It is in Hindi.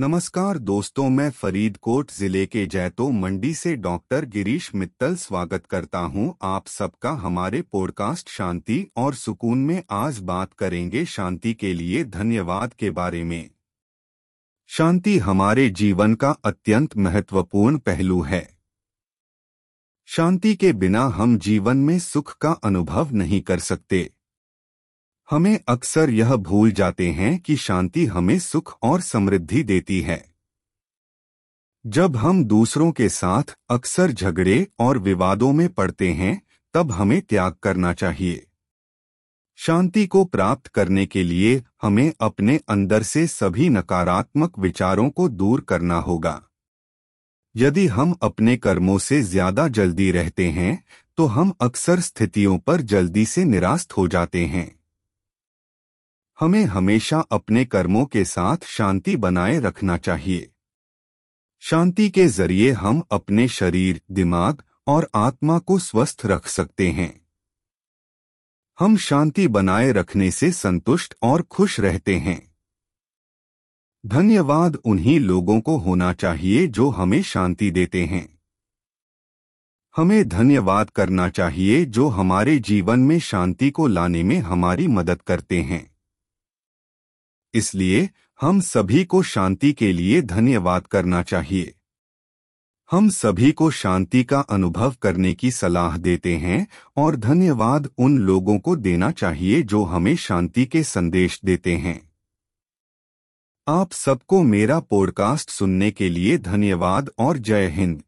नमस्कार दोस्तों, मैं फरीदकोट ज़िले के जैतो मंडी से डॉक्टर गिरीश मित्तल स्वागत करता हूँ। आप सबका हमारे पॉडकास्ट शांति और सुकून में आज बात करेंगे शांति के लिए धन्यवाद के बारे में। शांति हमारे जीवन का अत्यंत महत्वपूर्ण पहलू है। शांति के बिना हम जीवन में सुख का अनुभव नहीं कर सकते। हमें अक्सर यह भूल जाते हैं कि शांति हमें सुख और समृद्धि देती है। जब हम दूसरों के साथ अक्सर झगड़े और विवादों में पड़ते हैं, तब हमें त्याग करना चाहिए। शांति को प्राप्त करने के लिए हमें अपने अंदर से सभी नकारात्मक विचारों को दूर करना होगा। यदि हम अपने कर्मों से ज़्यादा जल्दी रहते हैं तो हम अक्सर स्थितियों पर जल्दी से निराश हो जाते हैं। हमें हमेशा अपने कर्मों के साथ शांति बनाए रखना चाहिए। शांति के ज़रिए हम अपने शरीर, दिमाग और आत्मा को स्वस्थ रख सकते हैं। हम शांति बनाए रखने से संतुष्ट और खुश रहते हैं। धन्यवाद उन्हीं लोगों को होना चाहिए जो हमें शांति देते हैं। हमें धन्यवाद करना चाहिए जो हमारे जीवन में शांति को लाने में हमारी मदद करते हैं। इसलिए हम सभी को शांति के लिए धन्यवाद करना चाहिए। हम सभी को शांति का अनुभव करने की सलाह देते हैं और धन्यवाद उन लोगों को देना चाहिए जो हमें शांति के संदेश देते हैं। आप सबको मेरा पॉडकास्ट सुनने के लिए धन्यवाद और जय हिंद।